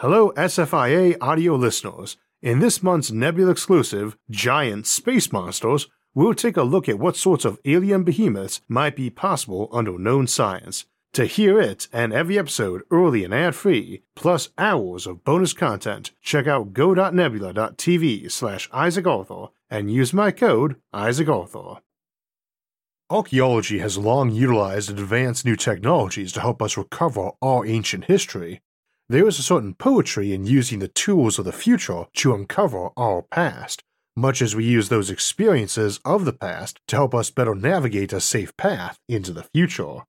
Hello, SFIA audio listeners. In this month's Nebula exclusive, Giant Space Monsters, we'll take a look at what sorts of alien behemoths might be possible under known science. To hear it and every episode early and ad free, plus hours of bonus content, check out go.nebula.tv slash Isaac Arthur and use my code Isaac Arthur. Archaeology has long utilized advanced new technologies to help us recover our ancient history. There is a certain poetry in using the tools of the future to uncover our past, much as we use those experiences of the past to help us better navigate a safe path into the future.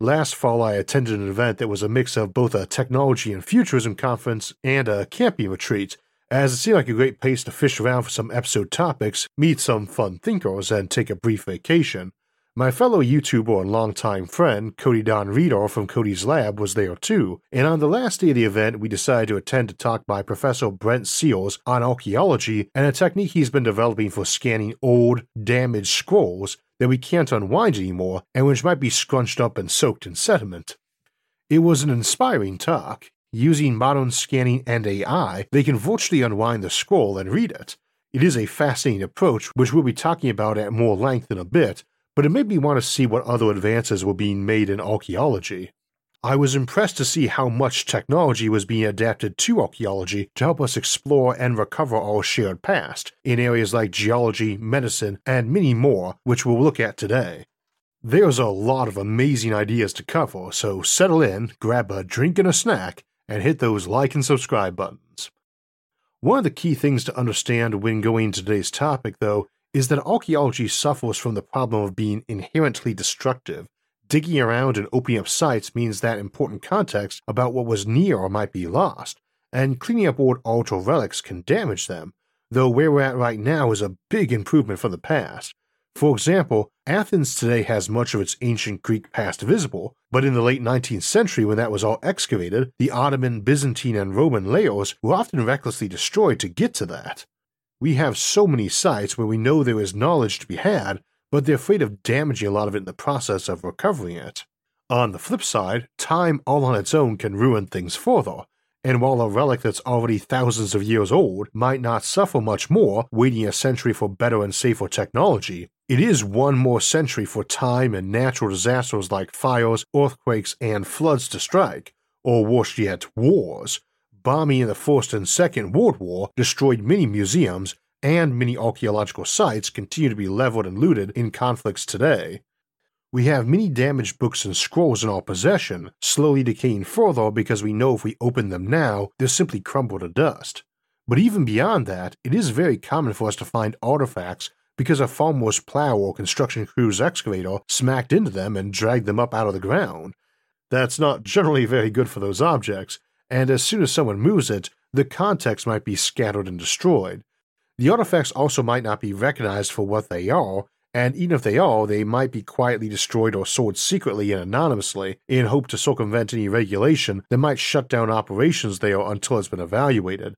Last fall, I attended an event that was a mix of both a technology and futurism conference and a camping retreat, as it seemed like a great place to fish around for some episode topics, meet some fun thinkers, and take a brief vacation. My fellow YouTuber and longtime friend, Cody Don Reeder from Cody's Lab, was there too, and on the last day of the event, we decided to attend a talk by Professor Brent Seales on archaeology and a technique he's been developing for scanning old, damaged scrolls that we can't unwind anymore and which might be scrunched up and soaked in sediment. It was an inspiring talk. Using modern scanning and AI, they can virtually unwind the scroll and read it. It is a fascinating approach, which we'll be talking about at more length in a bit, but it made me want to see what other advances were being made in archaeology. I was impressed to see how much technology was being adapted to archaeology to help us explore and recover our shared past in areas like geology, medicine, and many more, which we'll look at today. There's a lot of amazing ideas to cover, so settle in, grab a drink and a snack, and hit those like and subscribe buttons. One of the key things to understand when going today's topic, though, is that archaeology suffers from the problem of being inherently destructive. Digging around and opening up sites means that important context about what was near or might be lost, and cleaning up old art or relics can damage them, though where we're at right now is a big improvement from the past. For example, Athens today has much of its ancient Greek past visible, but in the late 19th century, when that was all excavated, the Ottoman, Byzantine, and Roman layers were often recklessly destroyed to get to that. We have so many sites where we know there is knowledge to be had, but they're afraid of damaging a lot of it in the process of recovering it. On the flip side, time all on its own can ruin things further, and while a relic that's already thousands of years old might not suffer much more waiting a century for better and safer technology, it is one more century for time and natural disasters like fires, earthquakes, and floods to strike, or worse yet, wars, bombing in the First and Second World War destroyed many museums, and many archaeological sites continue to be leveled and looted in conflicts today. We have many damaged books and scrolls in our possession, slowly decaying further because we know if we open them now, they'll simply crumble to dust. But even beyond that, it is very common for us to find artifacts because a farmer's plow or construction crew's excavator smacked into them and dragged them up out of the ground. That's not generally very good for those objects, and as soon as someone moves it, the context might be scattered and destroyed. The artifacts also might not be recognized for what they are, and even if they are, they might be quietly destroyed or sold secretly and anonymously in hope to circumvent any regulation that might shut down operations there until it's been evaluated.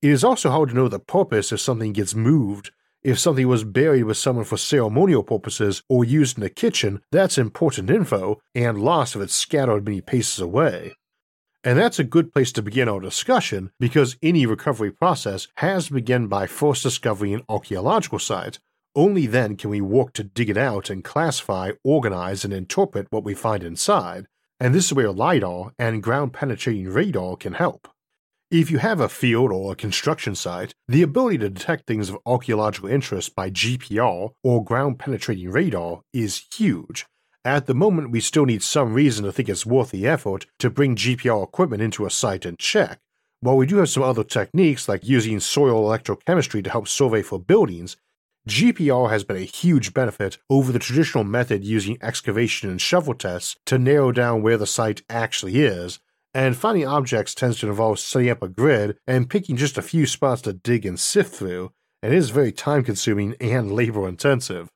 It is also hard to know the purpose if something gets moved. If something was buried with someone for ceremonial purposes or used in the kitchen, that's important info, and lost if it's scattered many paces away. And that's a good place to begin our discussion because any recovery process has to begin by first discovering an archaeological site. Only then can we work to dig it out and classify, organize, and interpret what we find inside, and this is where LIDAR and ground penetrating radar can help. If you have a field or a construction site, the ability to detect things of archaeological interest by GPR or ground penetrating radar is huge, at the moment, we still need some reason to think it's worth the effort to bring GPR equipment into a site and check. While we do have some other techniques like using soil electrochemistry to help survey for buildings, GPR has been a huge benefit over the traditional method using excavation and shovel tests to narrow down where the site actually is, and finding objects tends to involve setting up a grid and picking just a few spots to dig and sift through, and is very time consuming and labor intensive.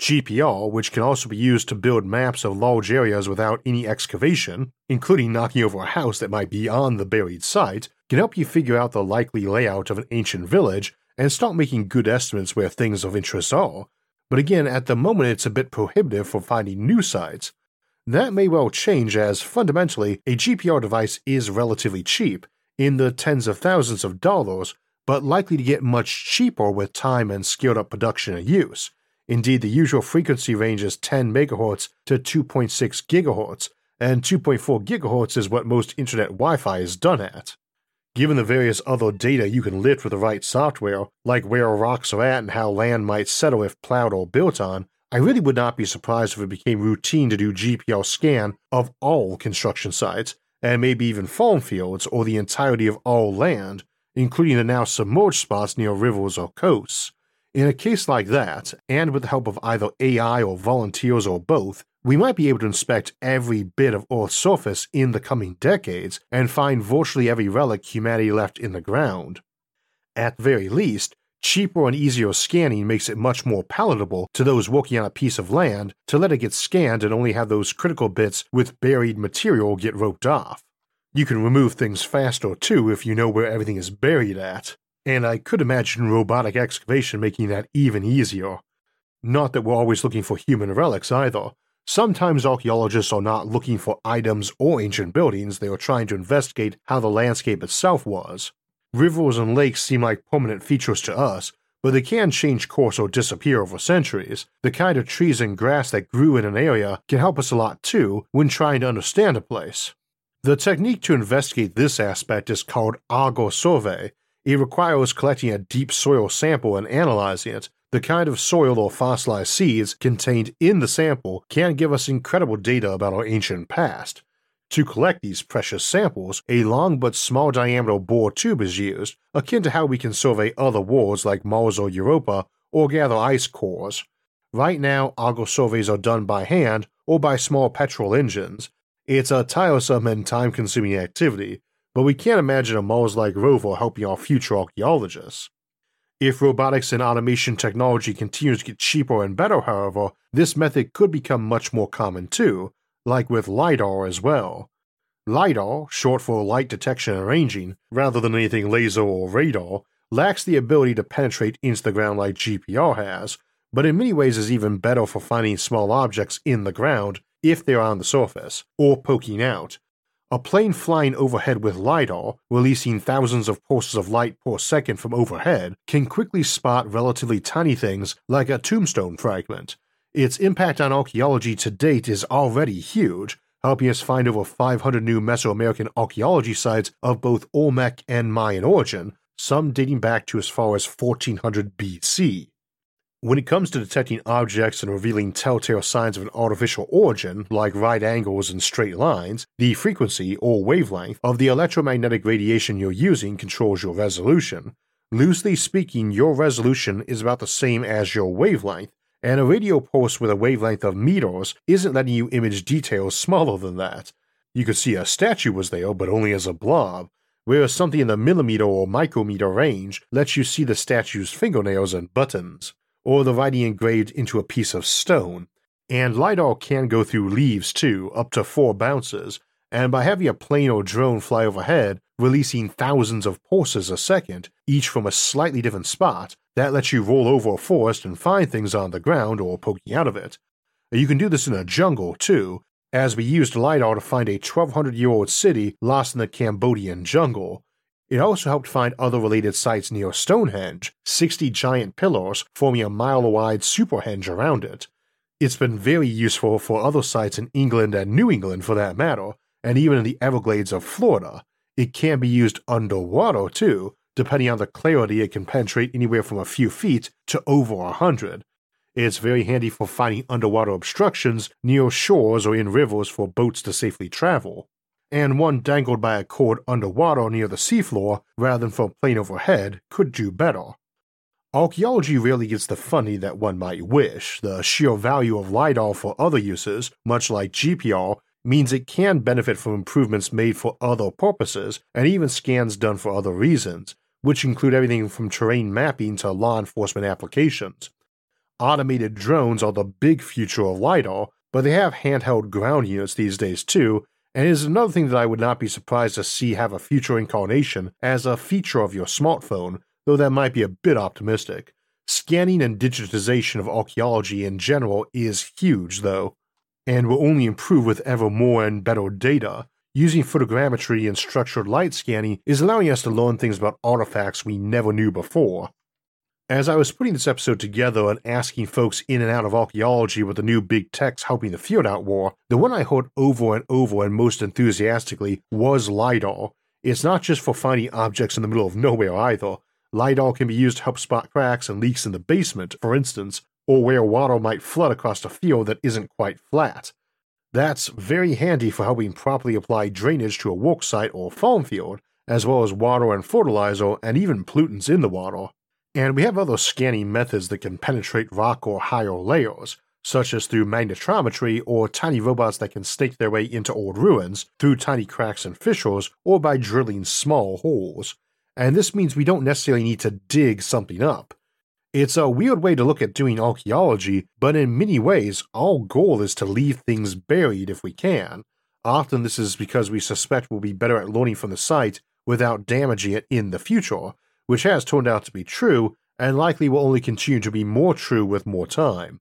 GPR, which can also be used to build maps of large areas without any excavation, including knocking over a house that might be on the buried site, can help you figure out the likely layout of an ancient village and start making good estimates where things of interest are. But again, at the moment, it's a bit prohibitive for finding new sites. That may well change as fundamentally a GPR device is relatively cheap, in the tens of thousands of dollars, but likely to get much cheaper with time and scaled up production and use. Indeed, the usual frequency range is 10 MHz to 2.6 GHz, and 2.4 GHz is what most internet Wi Fi is done at. Given the various other data you can lift with the right software, like where rocks are at and how land might settle if plowed or built on, I really would not be surprised if it became routine to do GPR scan of all construction sites, and maybe even farm fields or the entirety of all land, including the now submerged spots near rivers or coasts. In a case like that, and with the help of either AI or volunteers or both, we might be able to inspect every bit of Earth's surface in the coming decades and find virtually every relic humanity left in the ground. At very least, cheaper and easier scanning makes it much more palatable to those working on a piece of land to let it get scanned and only have those critical bits with buried material get roped off. You can remove things faster too if you know where everything is buried at, and I could imagine robotic excavation making that even easier. Not that we're always looking for human relics either. Sometimes archaeologists are not looking for items or ancient buildings, they are trying to investigate how the landscape itself was. Rivers and lakes seem like permanent features to us, but they can change course or disappear over centuries. The kind of trees and grass that grew in an area can help us a lot too when trying to understand a place. The technique to investigate this aspect is called auger survey. It requires collecting a deep soil sample and analyzing it. The kind of soil or fossilized seeds contained in the sample can give us incredible data about our ancient past. To collect these precious samples, a long but small diameter bore tube is used, akin to how we can survey other worlds like Mars or Europa or gather ice cores. Right now, auger surveys are done by hand or by small petrol engines. It's a tiresome and time consuming activity, but we can't imagine a Mars like rover helping our future archaeologists. If robotics and automation technology continues to get cheaper and better, however, this method could become much more common too, like with LiDAR as well. LiDAR, short for light detection and ranging, rather than anything laser or radar, lacks the ability to penetrate into the ground like GPR has, but in many ways is even better for finding small objects in the ground if they are on the surface, or poking out. A plane flying overhead with LiDAR, releasing thousands of pulses of light per second from overhead, can quickly spot relatively tiny things like a tombstone fragment, its impact on archaeology to date is already huge, helping us find over 500 new Mesoamerican archaeology sites of both Olmec and Mayan origin, some dating back to as far as 1400 BC. When it comes to detecting objects and revealing telltale signs of an artificial origin, like right angles and straight lines, the frequency or wavelength of the electromagnetic radiation you're using controls your resolution. Loosely speaking, your resolution is about the same as your wavelength, and a radio pulse with a wavelength of meters isn't letting you image details smaller than that. You could see a statue was there, but only as a blob, whereas something in the millimeter or micrometer range lets you see the statue's fingernails and buttons, or the writing engraved into a piece of stone. And LiDAR can go through leaves too, up to four bounces, and by having a plane or drone fly overhead, releasing thousands of pulses a second, each from a slightly different spot, that lets you roll over a forest and find things on the ground or poking out of it. You can do this in a jungle too, as we used LiDAR to find a 1200 year old city lost in the Cambodian jungle. It also helped find other related sites near Stonehenge, 60 giant pillars forming a mile wide superhenge around it. It's been very useful for other sites in England and New England for that matter, and even in the Everglades of Florida. It can be used underwater too, Depending on the clarity, it can penetrate anywhere from a few feet to over a hundred. It's very handy for finding underwater obstructions near shores or in rivers for boats to safely travel. And one dangled by a cord underwater near the seafloor rather than from a plane overhead could do better. Archaeology rarely gets the funding that one might wish. The sheer value of LiDAR for other uses, much like GPR, means it can benefit from improvements made for other purposes and even scans done for other reasons, which include everything from terrain mapping to law enforcement applications. Automated drones are the big future of LiDAR, but they have handheld ground units these days too, and it is another thing that I would not be surprised to see have a future incarnation as a feature of your smartphone, though that might be a bit optimistic. Scanning and digitization of archaeology in general is huge, though. and will only improve with ever more and better data. Using photogrammetry and structured light scanning is allowing us to learn things about artifacts we never knew before. As I was putting this episode together and asking folks in and out of archaeology with the new big techs helping the field out war, the one I heard over and over and most enthusiastically was LIDAR. It's not just for finding objects in the middle of nowhere either. LIDAR can be used to help spot cracks and leaks in the basement, for instance, or where water might flood across a field that isn't quite flat. That's very handy for helping properly apply drainage to a work site or farm field, as well as water and fertilizer and even pollutants in the water. And we have other scanning methods that can penetrate rock or higher layers, such as through magnetometry or tiny robots that can stake their way into old ruins through tiny cracks and fissures or by drilling small holes. And this means we don't necessarily need to dig something up. It's a weird way to look at doing archaeology, but in many ways, our goal is to leave things buried if we can. Often, this is because we suspect we'll be better at learning from the site without damaging it in the future, which has turned out to be true and likely will only continue to be more true with more time.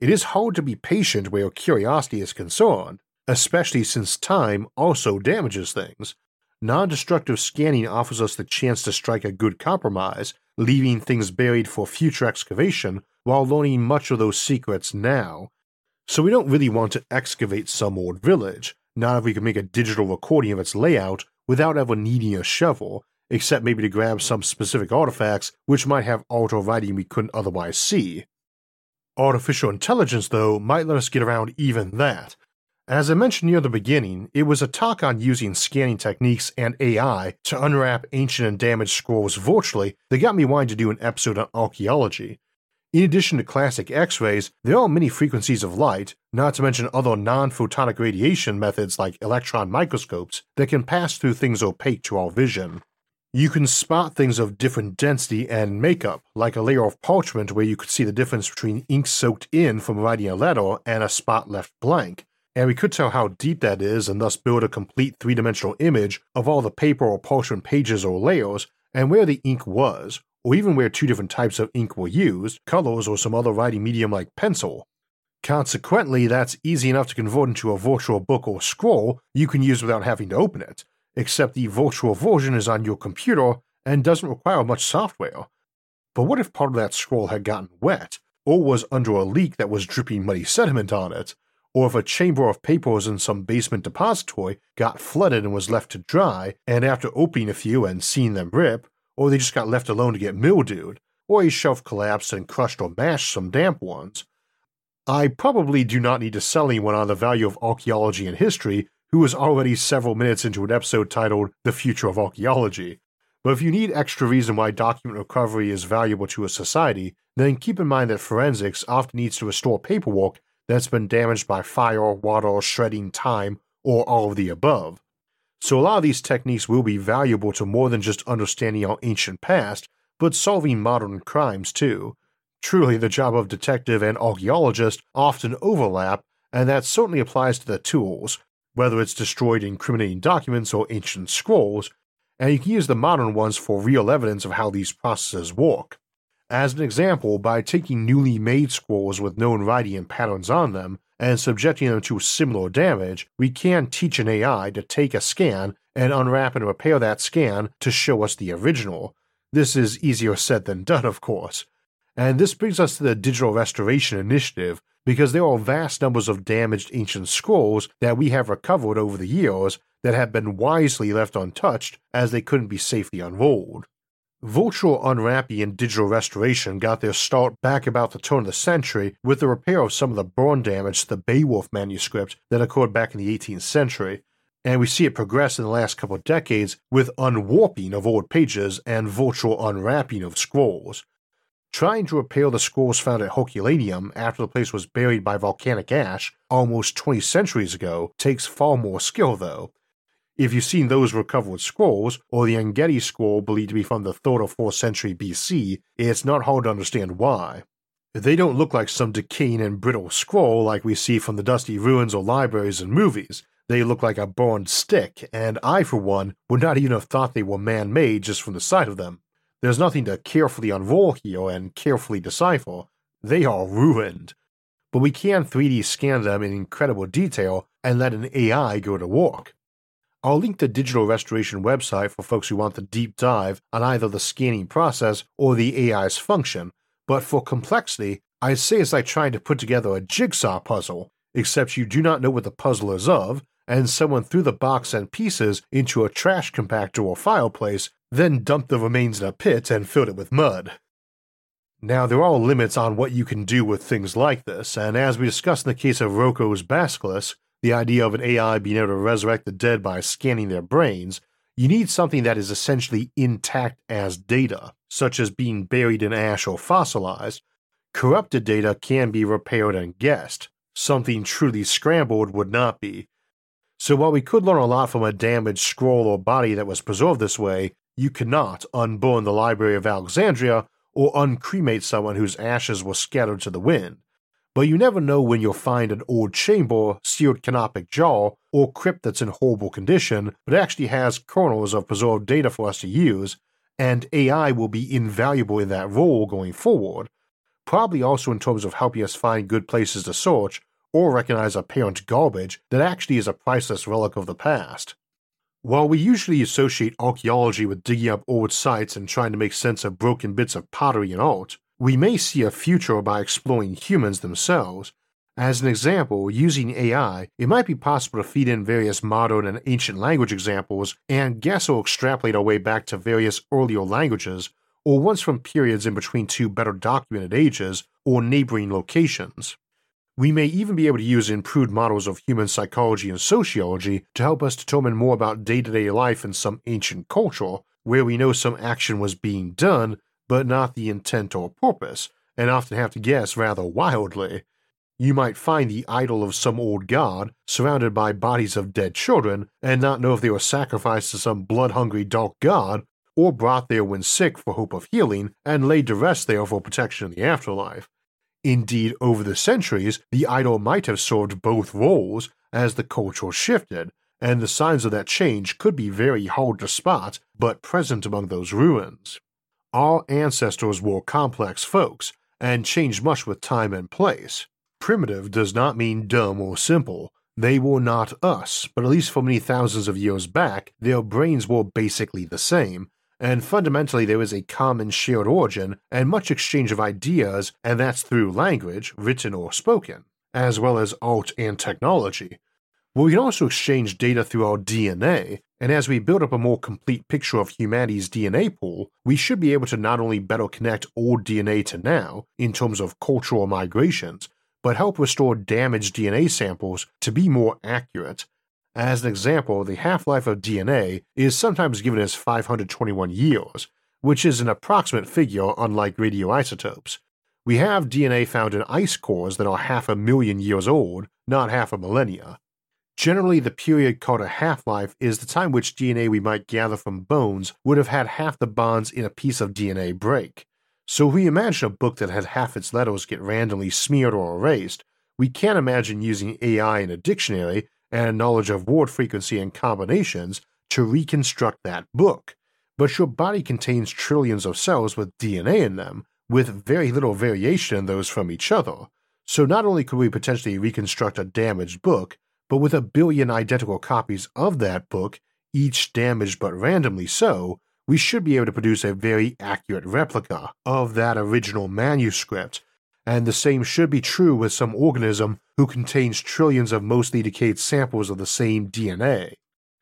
It is hard to be patient where curiosity is concerned, especially since time also damages things. Non destructive scanning offers us the chance to strike a good compromise, leaving things buried for future excavation while learning much of those secrets now. So we don't really want to excavate some old village, not if we can make a digital recording of its layout without ever needing a shovel, except maybe to grab some specific artifacts which might have auto writing we couldn't otherwise see. Artificial intelligence, though, might let us get around even that. As I mentioned near the beginning, it was a talk on using scanning techniques and AI to unwrap ancient and damaged scrolls virtually that got me wanting to do an episode on archaeology. In addition to classic X rays, there are many frequencies of light, not to mention other non photonic radiation methods like electron microscopes, that can pass through things opaque to our vision. You can spot things of different density and makeup, like a layer of parchment where you could see the difference between ink soaked in from writing a letter and a spot left blank, and we could tell how deep that is and thus build a complete three dimensional image of all the paper or parchment pages or layers and where the ink was, or even where two different types of ink were used, colors or some other writing medium like pencil. Consequently, that's easy enough to convert into a virtual book or scroll you can use without having to open it, except the virtual version is on your computer and doesn't require much software. But what if part of that scroll had gotten wet, or was under a leak that was dripping muddy sediment on it, or if a chamber of papers in some basement depository got flooded and was left to dry, and after opening a few and seeing them rip, or they just got left alone to get mildewed, or a shelf collapsed and crushed or mashed some damp ones. I probably do not need to sell anyone on the value of archaeology and history who is already several minutes into an episode titled The Future of Archaeology. But if you need extra reason why document recovery is valuable to a society, then keep in mind that forensics often needs to restore paperwork that's been damaged by fire, water, shredding, time, or all of the above. So a lot of these techniques will be valuable to more than just understanding our ancient past, but solving modern crimes too. Truly, the job of detective and archaeologist often overlap, and that certainly applies to the tools, whether it's destroyed incriminating documents or ancient scrolls, and you can use the modern ones for real evidence of how these processes work. As an example, by taking newly made scrolls with known writing and patterns on them and subjecting them to similar damage, we can teach an AI to take a scan and unwrap and repair that scan to show us the original. This is easier said than done, of course. And this brings us to the Digital Restoration Initiative, because there are vast numbers of damaged ancient scrolls that we have recovered over the years that have been wisely left untouched as they couldn't be safely unrolled. Virtual unwrapping and digital restoration got their start back about the turn of the century with the repair of some of the burn damage to the Beowulf manuscript that occurred back in the 18th century, and we see it progress in the last couple of decades with unwarping of old pages and virtual unwrapping of scrolls. Trying to repair the scrolls found at Herculaneum after the place was buried by volcanic ash almost 20 centuries ago takes far more skill, though. If you've seen those recovered scrolls, or the Engedi scroll believed to be from the 3rd or 4th century BC, it's not hard to understand why. They don't look like some decaying and brittle scroll like we see from the dusty ruins or libraries in movies. They look like a burned stick, and I, for one, would not even have thought they were man made just from the sight of them. There's nothing to carefully unroll here and carefully decipher. They are ruined. but we can 3D scan them in incredible detail and let an AI go to work. I'll link the digital restoration website for folks who want the deep dive on either the scanning process or the AI's function, but for complexity, I'd say it's like trying to put together a jigsaw puzzle, except you do not know what the puzzle is of, and someone threw the box and pieces into a trash compactor or fireplace, then dumped the remains in a pit and filled it with mud. Now, there are limits on what you can do with things like this, and as we discussed in the case of Roko's Basilisk, the idea of an AI being able to resurrect the dead by scanning their brains, you need something that is essentially intact as data, such as being buried in ash or fossilized. Corrupted data can be repaired and guessed. Something truly scrambled would not be. So while we could learn a lot from a damaged scroll or body that was preserved this way, you cannot unburn the Library of Alexandria or uncremate someone whose ashes were scattered to the wind. But you never know when you'll find an old chamber, sealed canopic jar, or crypt that's in horrible condition, but actually has kernels of preserved data for us to use, and AI will be invaluable in that role going forward, probably also in terms of helping us find good places to search or recognize apparent garbage that actually is a priceless relic of the past. While we usually associate archaeology with digging up old sites and trying to make sense of broken bits of pottery and art, we may see a future by exploring humans themselves. As an example, using AI, it might be possible to feed in various modern and ancient language examples and guess or extrapolate our way back to various earlier languages, or ones from periods in between two better documented ages or neighboring locations. We may even be able to use improved models of human psychology and sociology to help us determine more about day to day life in some ancient culture, where we know some action was being done, but not the intent or purpose, and often have to guess rather wildly. You might find the idol of some old god surrounded by bodies of dead children and not know if they were sacrificed to some blood hungry dark god or brought there when sick for hope of healing and laid to rest there for protection in the afterlife. Indeed, over the centuries, the idol might have served both roles as the culture shifted, and the signs of that change could be very hard to spot but present among those ruins. Our ancestors were complex folks and changed much with time and place. Primitive does not mean dumb or simple. They were not us, but at least for many thousands of years back, their brains were basically the same, and fundamentally there is a common shared origin and much exchange of ideas, and that's through language, written or spoken, as well as art and technology. But we can also exchange data through our DNA, and as we build up a more complete picture of humanity's DNA pool, we should be able to not only better connect old DNA to now, in terms of cultural migrations, but help restore damaged DNA samples to be more accurate. As an example, the half life of DNA is sometimes given as 521 years, which is an approximate figure unlike radioisotopes. We have DNA found in ice cores that are half a million years old, not half a millennia. Generally, the period called a half life is the time which DNA we might gather from bones would have had half the bonds in a piece of DNA break. So, if we imagine a book that had half its letters get randomly smeared or erased, we can't imagine using AI in a dictionary and knowledge of word frequency and combinations to reconstruct that book. But your body contains trillions of cells with DNA in them, with very little variation in those from each other. So, not only could we potentially reconstruct a damaged book, but with a billion identical copies of that book, each damaged but randomly so, we should be able to produce a very accurate replica of that original manuscript. And the same should be true with some organism who contains trillions of mostly decayed samples of the same DNA.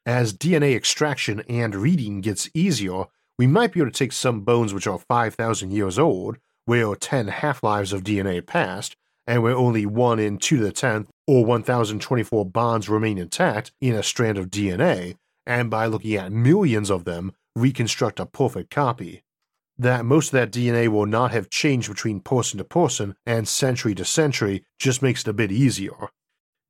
As DNA extraction and reading gets easier, we might be able to take some bones which are 5,000 years old, where 10 half lives of DNA passed, and where only 1 in 2 to the 10th or 1024 bonds remain intact in a strand of DNA, and by looking at millions of them, reconstruct a perfect copy. That most of that DNA will not have changed between person to person and century to century just makes it a bit easier.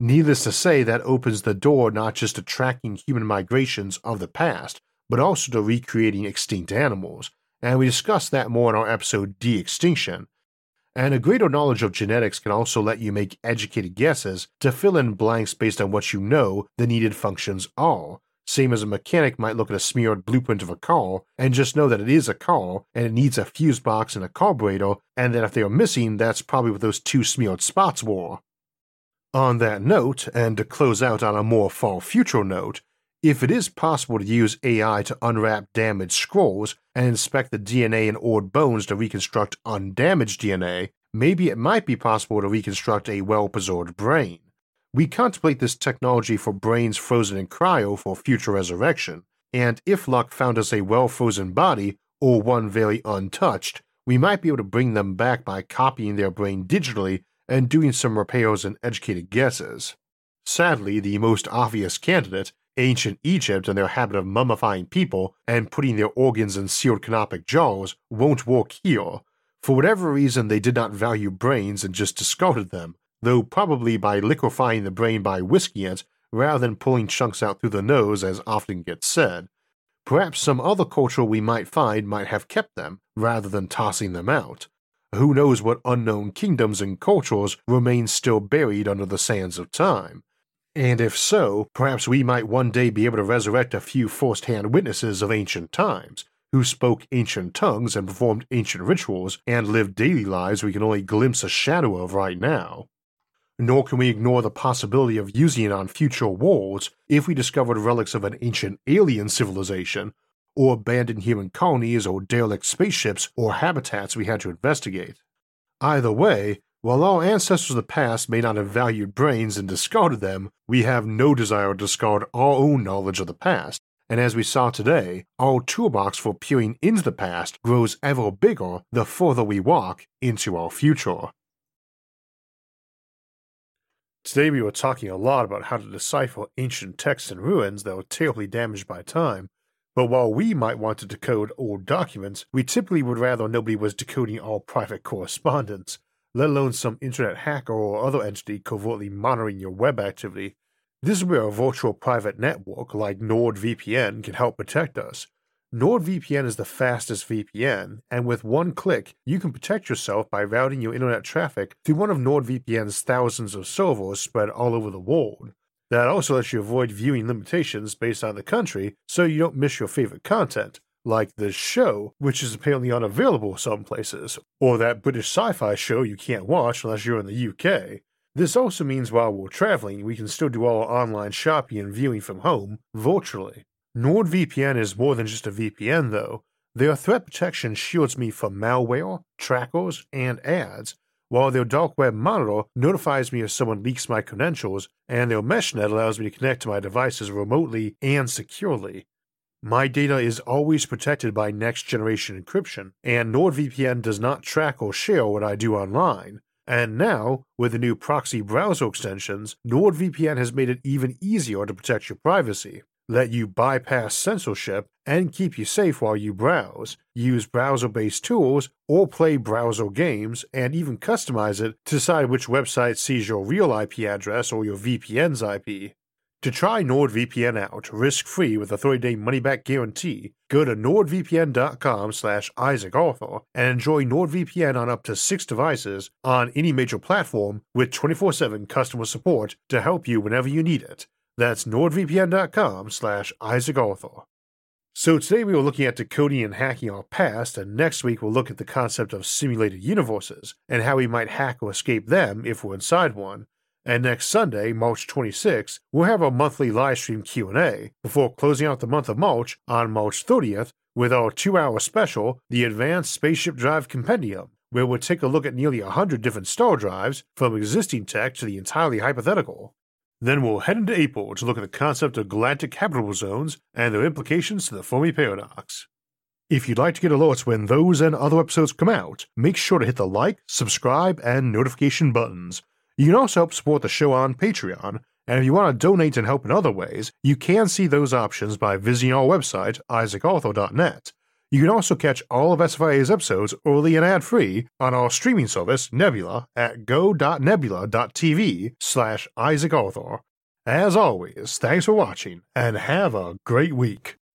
Needless to say, that opens the door not just to tracking human migrations of the past, but also to recreating extinct animals, and we discussed that more in our episode De Extinction, and a greater knowledge of genetics can also let you make educated guesses to fill in blanks based on what you know the needed functions are, same as a mechanic might look at a smeared blueprint of a car and just know that it is a car and it needs a fuse box and a carburetor, and that if they are missing, that's probably what those two smeared spots were. On that note, and to close out on a more far future note, if it is possible to use AI to unwrap damaged scrolls and inspect the DNA in old bones to reconstruct undamaged DNA, maybe it might be possible to reconstruct a well preserved brain. We contemplate this technology for brains frozen in cryo for future resurrection, and if luck found us a well frozen body or one very untouched, we might be able to bring them back by copying their brain digitally and doing some repairs and educated guesses. Sadly, the most obvious candidate, ancient Egypt and their habit of mummifying people and putting their organs in sealed canopic jars, won't work here. For whatever reason, they did not value brains and just discarded them, though probably by liquefying the brain by whisking it rather than pulling chunks out through the nose, as often gets said. Perhaps some other culture we might find might have kept them rather than tossing them out. Who knows what unknown kingdoms and cultures remain still buried under the sands of time? And if so, perhaps we might one day be able to resurrect a few first hand witnesses of ancient times, who spoke ancient tongues and performed ancient rituals and lived daily lives we can only glimpse a shadow of right now nor can we ignore the possibility of using it on future wars if we discovered relics of an ancient alien civilization, or abandoned human colonies or derelict spaceships or habitats we had to investigate. Either way, while our ancestors of the past may not have valued brains and discarded them, we have no desire to discard our own knowledge of the past, and as we saw today, our toolbox for peering into the past grows ever bigger the further we walk into our future. Today we were talking a lot about how to decipher ancient texts and ruins that were terribly damaged by time, but while we might want to decode old documents, we typically would rather nobody was decoding our private correspondence, let alone some internet hacker or other entity covertly monitoring your web activity. This is where a virtual private network like NordVPN can help protect us, NordVPN is the fastest VPN, and with one click, you can protect yourself by routing your internet traffic through one of NordVPN's thousands of servers spread all over the world. That also lets you avoid viewing limitations based on the country so you don't miss your favorite content, like this show, which is apparently unavailable some places, or that British sci fi show you can't watch unless you're in the UK. This also means while we're traveling, we can still do all our online shopping and viewing from home virtually. NordVPN is more than just a VPN, though. Their threat protection shields me from malware, trackers, and ads, while their dark web monitor notifies me if someone leaks my credentials, and their meshnet allows me to connect to my devices remotely and securely. My data is always protected by next generation encryption, and NordVPN does not track or share what I do online. And now, with the new proxy browser extensions, NordVPN has made it even easier to protect your privacy let you bypass censorship, and keep you safe while you browse, use browser based tools, or play browser games, and even customize it to decide which website sees your real IP address or your VPN's IP. To try NordVPN out risk-free with a 30-day money-back guarantee, go to nordvpn.com slash isaacarthur and enjoy NordVPN on up to six devices on any major platform with 24-7 customer support to help you whenever you need it. That's nordvpn.com slash Isaac Arthur. So today we were looking at decoding and hacking our past, and next week we'll look at the concept of simulated universes and how we might hack or escape them if we're inside one. And next Sunday, March 26th, we'll have our monthly live stream Q&A before closing out the month of March on March 30th with our two-hour special, the Advanced Spaceship Drive Compendium, where we'll take a look at nearly 100 different star drives from existing tech to the entirely hypothetical. Then we'll head into April to look at the concept of galactic habitable zones and their implications to the Fermi paradox. If you'd like to get alerts when those and other episodes come out, make sure to hit the like, subscribe, and notification buttons. You can also help support the show on Patreon, and if you want to donate and help in other ways, you can see those options by visiting our website, isaacarthur.net. You can also catch all of SFIA's episodes early and ad-free on our streaming service, Nebula, at go.nebula.tv slash Isaac. As always, thanks for watching, and have a great week.